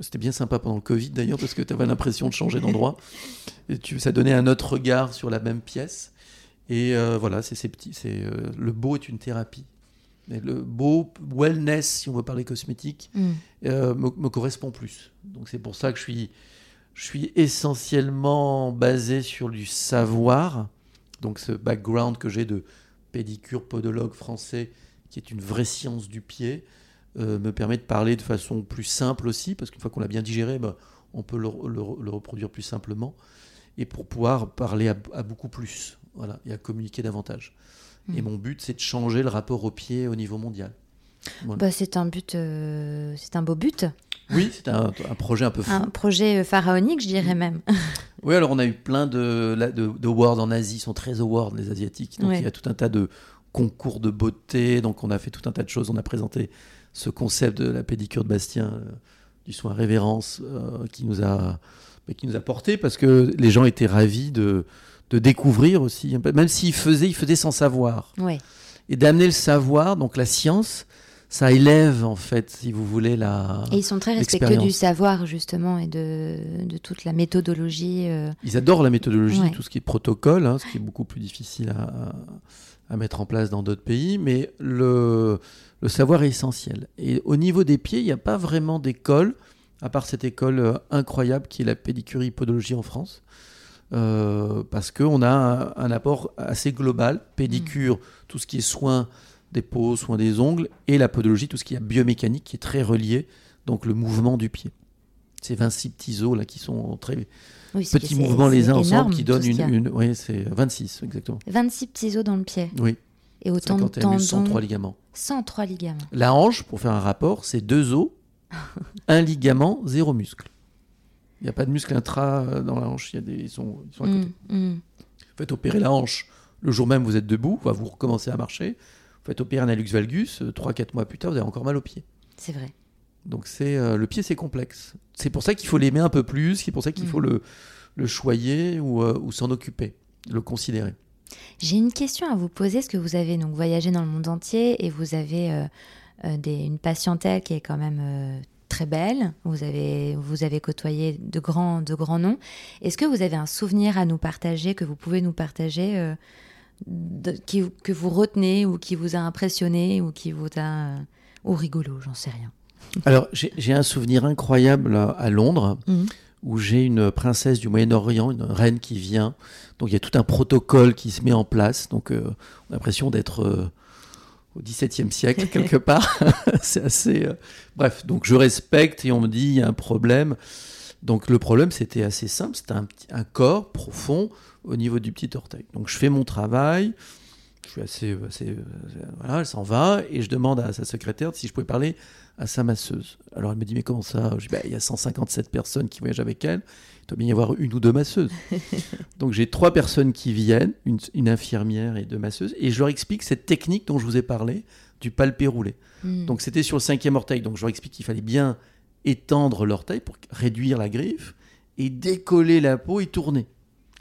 C'était bien sympa pendant le Covid d'ailleurs parce que tu avais l'impression de changer d'endroit. Et tu, ça donnait un autre regard sur la même pièce. Et euh, voilà, c'est ces petits. C'est euh, le beau est une thérapie. Mais le beau wellness, si on veut parler cosmétique, Mm. euh, me, me correspond plus. Donc c'est pour ça que je suis, je suis essentiellement basé sur du savoir. Donc ce background que j'ai de pédicure podologue français, qui est une vraie science du pied, me permet de parler de façon plus simple aussi, parce qu'une fois qu'on l'a bien digéré, ben, on peut le, le- le reproduire plus simplement, et pour pouvoir parler à, à beaucoup plus, voilà, et à communiquer davantage. Et Mm. mon but, c'est de changer le rapport au pied au niveau mondial. Voilà. Bah, c'est un but, euh, c'est un beau but, Oui, c'est un, un projet un peu fou. un projet euh, pharaonique, je dirais même. Oui, alors on a eu plein de, de, de awards en Asie, ils sont très awards les Asiatiques. Donc Ouais. il y a tout un tas de concours de beauté, donc on a fait tout un tas de choses. On a présenté ce concept de la pédicure de Bastien, euh, du soin révérence, euh, qui, nous a, mais qui nous a porté parce que les gens étaient ravis de, de découvrir aussi, même s'ils faisaient, ils faisaient sans savoir. Ouais. Et d'amener le savoir, donc la science, ça élève en fait, si vous voulez, la... Et ils sont très respectueux du savoir justement et de, de toute la méthodologie. euh. Ils adorent la méthodologie, Ouais. tout ce qui est protocole, hein, ce qui est beaucoup plus difficile à, à mettre en place dans d'autres pays, mais le, le savoir est essentiel. Et au niveau des pieds, il n'y a pas vraiment d'école, à part cette école euh, incroyable qui est la pédicurie podologie en France, parce qu'on a un, un apport assez global, pédicure, tout ce qui est soins des peaux, soins des ongles, et la podologie, tout ce qui est biomécanique, qui est très relié, donc le mouvement du pied. Ces 26 petits os là qui sont très Oui, c'est- petits mouvements les uns ensemble énorme, qui donnent une, une oui c'est 26 exactement. 26 petits os dans le pied. Oui. Et autant de 51 tendons. muscles 103 ligaments. 103 ligaments. la hanche pour faire un rapport c'est deux os un ligament zéro muscle il n'y a pas de muscle intra euh, dans la hanche il y a des ils sont, ils sont à côté Mm, mm. vous faites opérer la hanche le jour même vous êtes debout va vous recommencez à marcher vous faites opérer un hallux valgus 3-4 mois plus tard vous avez encore mal au pied C'est vrai. Donc c'est euh, le pied, c'est complexe. C'est pour ça qu'il faut l'aimer un peu plus. C'est pour ça qu'il faut Mhm. le, le choyer ou, euh, ou s'en occuper, le considérer. J'ai une question à vous poser, parce que vous avez donc voyagé dans le monde entier et vous avez euh, euh, des- une patientèle qui est quand même euh, très belle. Vous avez, vous avez côtoyé de grands, de grands noms. Est-ce que vous avez un souvenir à nous partager, que vous pouvez nous partager, euh, de- qui, que vous retenez ou qui vous a impressionné ou qui vous a... euh, ou rigolo, j'en sais rien. Alors, j'ai un souvenir incroyable à, à Londres, Mhm. où j'ai une princesse du Moyen-Orient, une reine qui vient. Donc, il y a tout un protocole qui se met en place. Donc, euh, on a l'impression d'être euh, au XVIIe siècle, quelque part. C'est assez... euh, Bref, donc je respecte et on me dit, il y a un problème. Donc, le problème, c'était assez simple. C'était un, un corps profond au niveau du petit orteil. Donc, je fais mon travail. Je suis assez... assez euh, voilà, elle s'en va. Et je demande à sa secrétaire si je pouvais parler à sa masseuse. Alors elle me dit mais comment ça? Je dis bah, il y a 157 personnes qui voyagent avec elle. Il doit bien y avoir une ou deux masseuses. Donc j'ai trois personnes qui viennent, une, une infirmière et deux masseuses, et je leur explique cette technique dont je vous ai parlé du palpé roulé. Hmm. Donc c'était sur le cinquième orteil. Donc je leur explique qu'il fallait bien étendre l'orteil pour réduire la griffe et décoller la peau et tourner.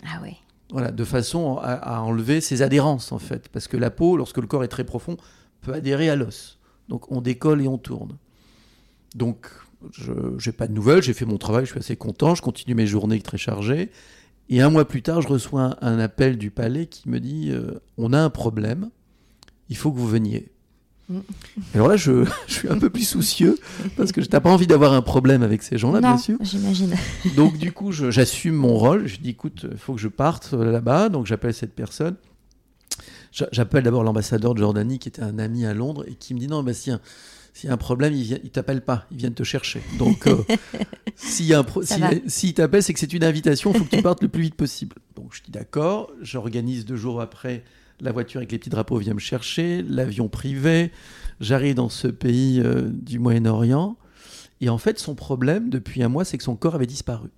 Ah oui. Voilà, de façon à, à enlever ses adhérences en fait, parce que la peau, lorsque le corps est très profond, peut adhérer à l'os. Donc on décolle et on tourne. Donc je n'ai pas de nouvelles, j'ai fait mon travail, je suis assez content, je continue mes journées très chargées. Et un mois plus tard, je reçois un, un appel du palais qui me dit euh, on a un problème, il faut que vous veniez. Mm. Alors là, je, je suis un peu plus soucieux parce que je n'ai pas envie d'avoir un problème avec ces gens-là, bien sûr. j'imagine. Donc du coup, j'assume mon rôle. Je dis, écoute, il faut que je parte euh, là-bas. Donc j'appelle cette personne. J'a- J'appelle d'abord l'ambassadeur de Jordanie, qui était un ami à Londres, et qui me dit, non, Bastien, s'il y a un problème, ils ne t'appellent pas, ils viennent te chercher. Donc euh, s'il y a un pro- Ça s'il va. s'il t'appelle, c'est que c'est une invitation, il faut que tu partes le plus vite possible. Donc je dis, d'accord. J'organise deux jours après, la voiture avec les petits drapeaux vient me chercher, l'avion privé. J'arrive dans ce pays euh, du Moyen-Orient. Et en fait, son problème, depuis un mois, c'est que son corps avait disparu.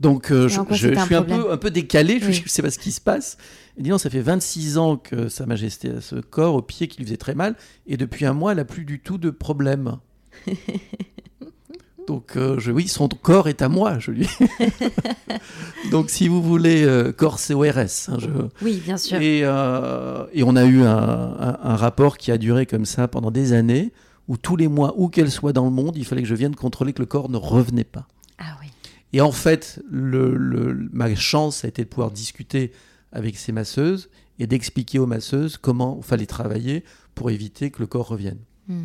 Donc, euh, je, suis un peu, un peu décalé, je Oui. ne sais pas ce qui se passe. Il dit non, ça fait 26 ans que Sa Majesté a ce corps au pied qui lui faisait très mal, et depuis un mois, elle n'a plus du tout de problème. Donc, euh, je, oui, son corps est à moi, je lui. Donc, si vous voulez, euh, corps CORS. hein, je, Oui, bien sûr. et, euh, et on a eu un, un- un rapport qui a duré comme ça pendant des années, où tous les mois, où qu'elle soit dans le monde, il fallait que je vienne contrôler que le corps ne revenait pas. Et en fait, le, le- ma chance a été de pouvoir discuter avec ces masseuses et d'expliquer aux masseuses comment il fallait travailler pour éviter que le corps revienne. Hmm.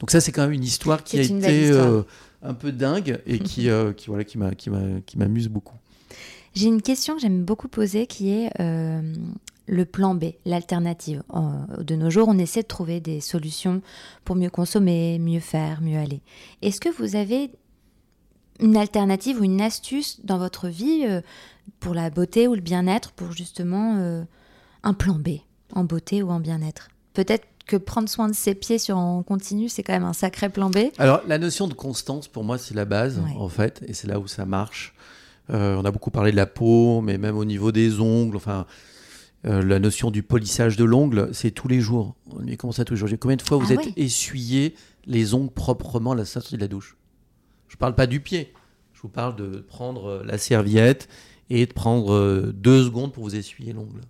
Donc ça, c'est quand même une histoire qui a été euh, un peu dingue et qui, euh, qui, voilà, qui m'a- qui m'a- qui m'amuse beaucoup. J'ai une question que j'aime beaucoup poser qui est euh, le plan B, l'alternative. De nos jours, on essaie de trouver des solutions pour mieux consommer, mieux faire, mieux aller. Est-ce que vous avez une alternative ou une astuce dans votre vie euh, pour la beauté ou le bien-être, pour justement euh, un plan B en beauté ou en bien-être? Peut-être que prendre soin de ses pieds sur en continu, c'est quand même un sacré plan B. Alors, la notion de constance, pour moi, c'est la base, Ouais. en fait, et c'est là où ça marche. Euh, on a beaucoup parlé de la peau, mais même au niveau des ongles, enfin, euh, la notion du polissage de l'ongle, c'est tous les jours. On dit comment ça tous les jours? Combien de fois vous Ah êtes ouais. essuyé les ongles proprement? À la sortie de la douche Je parle pas du pied. Je vous parle de prendre euh, la serviette et de prendre euh, deux secondes pour vous essuyer l'ongle.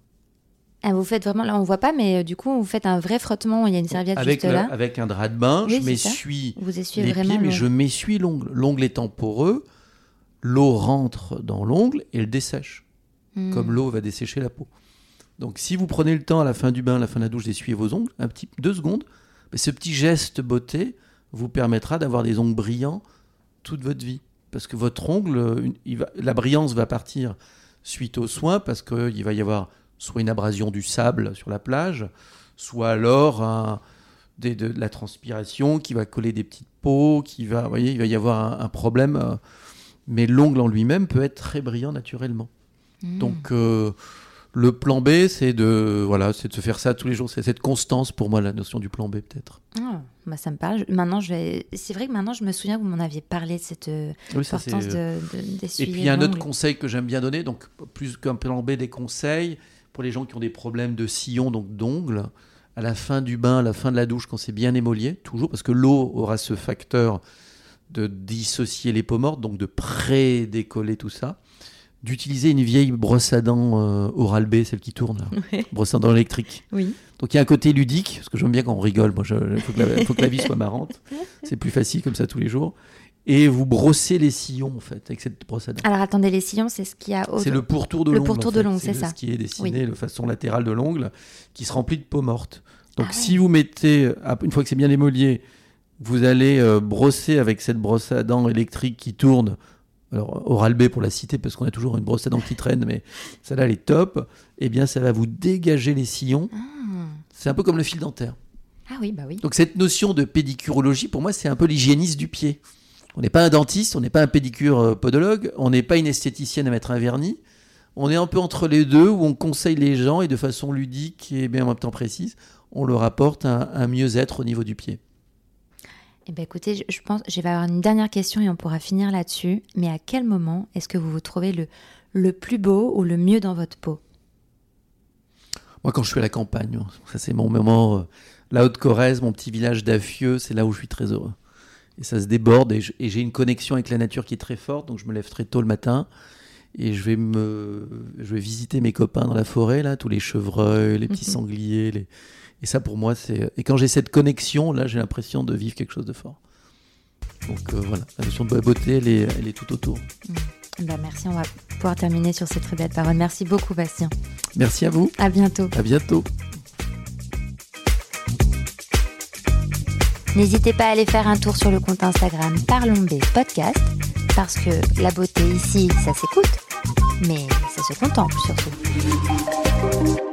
Ah, vous faites vraiment, là on voit pas, mais euh, du coup vous faites un vrai frottement, il y a une serviette Avec, juste le- là. avec un drap de bain, Oui, je m'essuie les pieds, mais je m'essuie l'ongle. L'ongle étant poreux, l'eau rentre dans l'ongle et elle dessèche, Hmm. comme l'eau va dessécher la peau. Donc si vous prenez le temps à la fin du bain, à la fin de la douche, d'essuyer vos ongles, un petit deux secondes, mais ce petit geste beauté vous permettra d'avoir des ongles brillants toute votre vie. Parce que votre ongle, une- il va- la brillance va partir suite aux soins, parce qu'il va y avoir soit une abrasion du sable sur la plage, soit alors un- des- de, la transpiration qui va coller des petites peaux, qui va, vous voyez, il va y avoir un, un problème. euh, mais l'ongle en lui-même peut être très brillant naturellement. Hmm. Donc euh, le plan B, c'est de voilà, c'est de se faire ça tous les jours. C'est cette constance pour moi la notion du plan B peut-être. Ah, bah ça me parle. Maintenant, je vais. C'est vrai que maintenant, je me souviens que vous m'en aviez parlé de cette euh, Oui, ça, importance de, de- Et puis il y a un autre conseil que j'aime bien donner, donc plus qu'un plan B, des conseils pour les gens qui ont des problèmes de sillon, donc d'ongles. à la fin du bain, à la fin de la douche, quand c'est bien émolié, toujours, parce que l'eau aura ce facteur de dissocier les peaux mortes, donc de pré-décoller tout ça. D'utiliser une vieille brosse à dents euh, Oral-B, celle qui tourne, là. brosse à dents électrique. Oui. Donc il y a un côté ludique, parce que j'aime bien quand on rigole, moi, il faut, que la- faut que la vie soit marrante. C'est plus facile comme ça tous les jours. Et vous brossez les sillons, en fait, avec cette brosse à dents. Alors attendez, les sillons, c'est ce qu'il y a au C'est le pourtour de Le l'ongle. pourtour en de l'ongle, c'est le- ça. Ce qui est dessiné Oui. de façon latérale de l'ongle, qui se remplit de peau morte. Donc Ah ouais. si vous mettez, ah, une fois que c'est bien émolié, vous allez euh, brosser avec cette brosse à dents électrique qui tourne. Alors Oral B pour la citer parce qu'on a toujours une brosse à dents qui traîne, mais celle-là elle est top. Eh bien ça va vous dégager les sillons. Ah. C'est un peu comme le fil dentaire. Ah oui, bah oui. Donc cette notion de pédicurologie, pour moi, c'est un peu l'hygiéniste du pied. On n'est pas un dentiste, on n'est pas un pédicure euh, podologue, on n'est pas une esthéticienne à mettre un vernis. On est un peu entre les deux, où on conseille les gens et de façon ludique et bien en même temps précise, on leur apporte un, un mieux-être au niveau du pied. Eh ben écoutez, je, je pense, je vais avoir une dernière question et on pourra finir là-dessus. Mais à quel moment est-ce que vous vous trouvez le, le plus beau ou le mieux dans votre peau? Moi, quand je suis à la campagne, ça c'est mon moment, euh, la Haute-Corrèze, mon petit village d'Affieux, c'est là où je suis très heureux. Et ça se déborde et j'ai une connexion avec la nature qui est très forte, donc je me lève très tôt le matin et je vais me, je vais visiter mes copains dans la forêt là, tous les chevreuils, les petits sangliers, les... et ça pour moi c'est. Et quand j'ai cette connexion, là, j'ai l'impression de vivre quelque chose de fort. Donc euh, voilà, la notion de beauté, elle est, elle est tout autour. Bah merci, on va pouvoir terminer sur ces très belles paroles. Merci beaucoup Bastien. Merci à vous, À bientôt. à bientôt. N'hésitez pas à aller faire un tour sur le compte Instagram Parlons B Podcast parce que la beauté ici, ça s'écoute, mais ça se contemple surtout.